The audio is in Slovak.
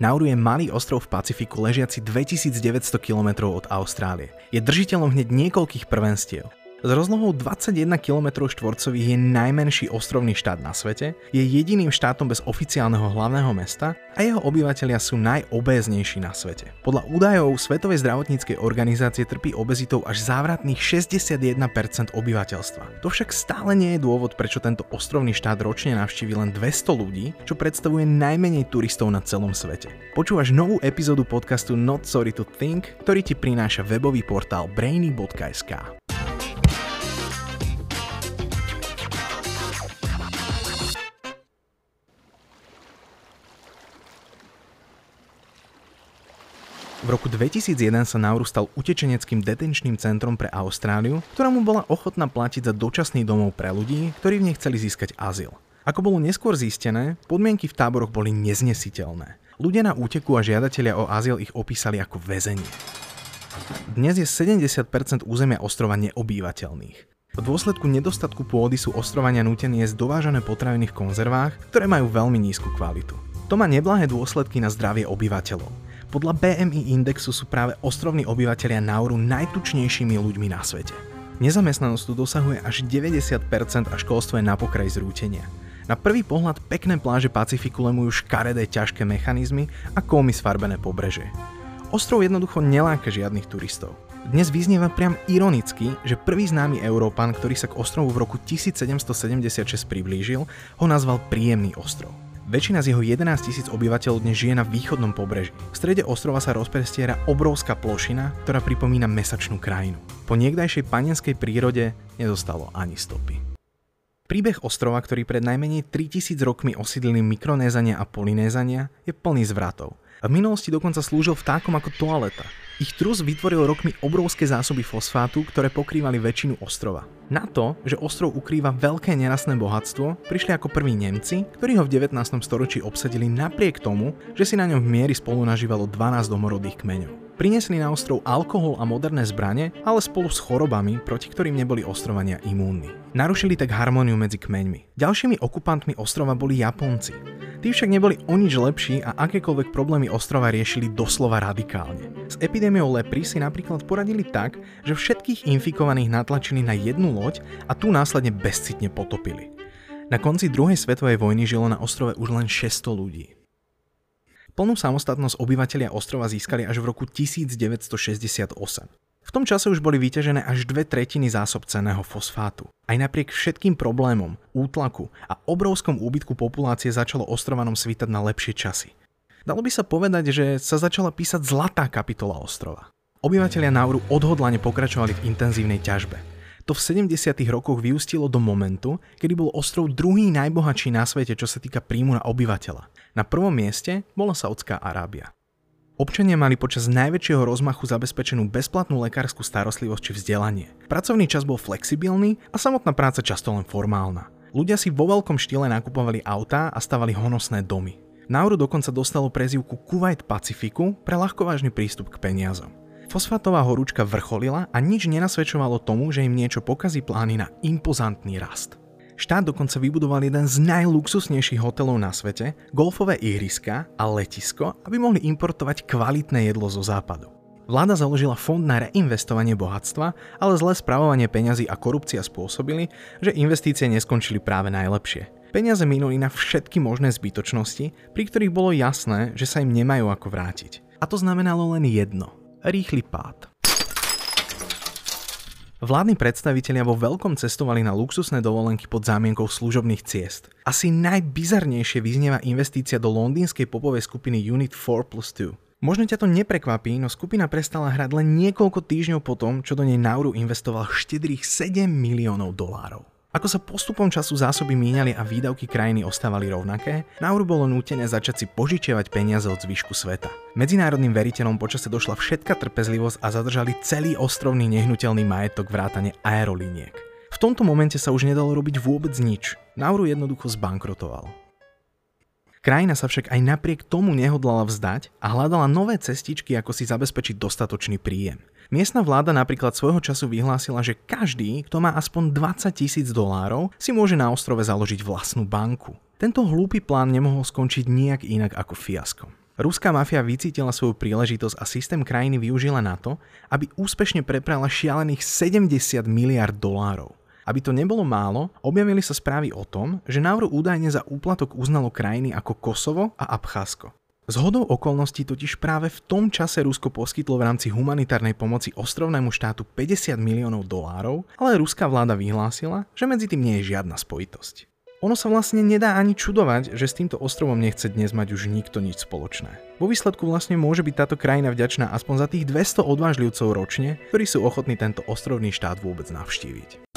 Nauru je malý ostrov v Pacifiku ležiaci 2900 km od Austrálie. Je držiteľom hneď niekoľkých prvenstiev. S rozlohou 21 km štvorcových je najmenší ostrovný štát na svete, je jediným štátom bez oficiálneho hlavného mesta a jeho obyvateľia sú najobéznejší na svete. Podľa údajov Svetovej zdravotníckej organizácie trpí obezitou až závratných 61% obyvateľstva. To však stále nie je dôvod, prečo tento ostrovný štát ročne navštívi len 200 ľudí, čo predstavuje najmenej turistov na celom svete. Počúvaš novú epizódu podcastu Not Sorry to Think, ktorý ti prináša webový portál brainy.sk. V roku 2001 sa Nauru stal utečeneckým detenčným centrom pre Austráliu, ktorá mu bola ochotná platiť za dočasný domov pre ľudí, ktorí v nej chceli získať azyl. Ako bolo neskôr zistené, podmienky v táboroch boli neznesiteľné. Ľudia na úteku a žiadatelia o azyl ich opísali ako väzenie. Dnes je 70% územia ostrova neobývateľných. V dôsledku nedostatku pôdy sú ostrovania nútení jesť dovážané potraviny v konzervách, ktoré majú veľmi nízku kvalitu. To má neblahé dôsledky na zdravie obyvateľov. Podľa BMI indexu sú práve ostrovní obyvateľia Nauru najtučnejšími ľuďmi na svete. Nezamestnanosť tu dosahuje až 90% a školstvo je na pokraji zrútenia. Na prvý pohľad pekné pláže Pacifiku lemujú škaredé ťažké mechanizmy a komy sfarbené pobreže. Ostrov jednoducho neláka žiadnych turistov. Dnes vyznieva priam ironicky, že prvý známy Európan, ktorý sa k ostrovu v roku 1776 priblížil, ho nazval príjemný ostrov. Väčšina z jeho 11 tisíc obyvateľov dnes žije na východnom pobreží. V strede ostrova sa rozprestiera obrovská plošina, ktorá pripomína mesačnú krajinu. Po niekdajšej panenskej prírode nezostalo ani stopy. Príbeh ostrova, ktorý pred najmenej 3000 rokmi osídlili Mikronézania a Polinézania, je plný zvratov. V minulosti dokonca slúžil vtákom ako toaleta. Ich trus vytvoril rokmi obrovské zásoby fosfátu, ktoré pokrývali väčšinu ostrova. Na to, že ostrov ukrýva veľké nerastné bohatstvo, prišli ako prví Nemci, ktorí ho v 19. storočí obsadili napriek tomu, že si na ňom v miery spolu nažívalo 12 domorodých kmeňov. Priniesli na ostrov alkohol a moderné zbranie, ale spolu s chorobami, proti ktorým neboli ostrovania imúnni. Narušili tak harmóniu medzi kmeňmi. Ďalšími okupantmi ostrova boli Japonci. Tí však neboli o nič lepší a akékoľvek problémy ostrova riešili doslova radikálne. S epidémiou lepry si napríklad poradili tak, že všetkých infikovaných natlačili na jednu loď a tu následne bezcitne potopili. Na konci druhej svetovej vojny žilo na ostrove už len 600 ľudí. Plnú samostatnosť obyvateľia ostrova získali až v roku 1968. V tom čase už boli vyťažené až dve tretiny zásob cenného fosfátu. Aj napriek všetkým problémom, útlaku a obrovskom úbytku populácie začalo ostrovanom svítať na lepšie časy. Dalo by sa povedať, že sa začala písať zlatá kapitola ostrova. Obyvatelia Nauru odhodlane pokračovali v intenzívnej ťažbe. To v 70. rokoch vyústilo do momentu, kedy bol ostrov druhý najbohatší na svete, čo sa týka príjmu na obyvateľa. Na prvom mieste bola Saudská Arábia. Občania mali počas najväčšieho rozmachu zabezpečenú bezplatnú lekárskú starostlivosť či vzdelanie. Pracovný čas bol flexibilný a samotná práca často len formálna. Ľudia si vo veľkom štýle nakupovali autá a stavali honosné domy. Nauru dokonca dostalo prezivku Kuwait Pacifiku pre ľahkovážny prístup k peniazom. Fosfátová horúčka vrcholila a nič nenasvedčovalo tomu, že im niečo pokazí plány na impozantný rast. Štát dokonca vybudoval jeden z najluxusnejších hotelov na svete, golfové ihriska a letisko, aby mohli importovať kvalitné jedlo zo západu. Vláda založila fond na reinvestovanie bohatstva, ale zlé spravovanie peňazí a korupcia spôsobili, že investície neskončili práve najlepšie. Peniaze minuli na všetky možné zbytočnosti, pri ktorých bolo jasné, že sa im nemajú ako vrátiť. A to znamenalo len jedno. Rýchly pád. Vládni predstavitelia vo veľkom cestovali na luxusné dovolenky pod zámienkou služobných ciest. Asi najbizarnejšie vyznieva investícia do londýnskej popovej skupiny Unit 4 plus 2. Možno ťa to neprekvapí, no skupina prestala hrať len niekoľko týždňov po tom, čo do nej Nauru investoval štedrých 7 miliónov dolárov. Ako sa postupom času zásoby míňali a výdavky krajiny ostávali rovnaké, Nauru bolo nútené začať si požičiavať peniaze od zvyšku sveta. Medzinárodným veriteľom počase došla všetka trpezlivosť a zadržali celý ostrovný nehnuteľný majetok vrátane aerolíniek. V tomto momente sa už nedalo robiť vôbec nič. Nauru jednoducho zbankrotoval. Krajina sa však aj napriek tomu nehodlala vzdať a hľadala nové cestičky, ako si zabezpečiť dostatočný príjem. Miestna vláda napríklad svojho času vyhlásila, že každý, kto má aspoň 20 tisíc dolárov, si môže na ostrove založiť vlastnú banku. Tento hlúpy plán nemohol skončiť nijak inak ako fiaskom. Ruská mafia vycítila svoju príležitosť a systém krajiny využila na to, aby úspešne preprala šialených 70 miliard dolárov. Aby to nebolo málo, objavili sa správy o tom, že Nauru údajne za úplatok uznalo krajiny ako Kosovo a Abcházsko. Z hodou okolností totiž práve v tom čase Rusko poskytlo v rámci humanitárnej pomoci ostrovnému štátu 50 miliónov dolárov, ale ruská vláda vyhlásila, že medzi tým nie je žiadna spojitosť. Ono sa vlastne nedá ani čudovať, že s týmto ostrovom nechce dnes mať už nikto nič spoločné. Vo výsledku vlastne môže byť táto krajina vďačná aspoň za tých 200 odvážlivcov ročne, ktorí sú ochotní tento ostrovný štát vôbec navštíviť.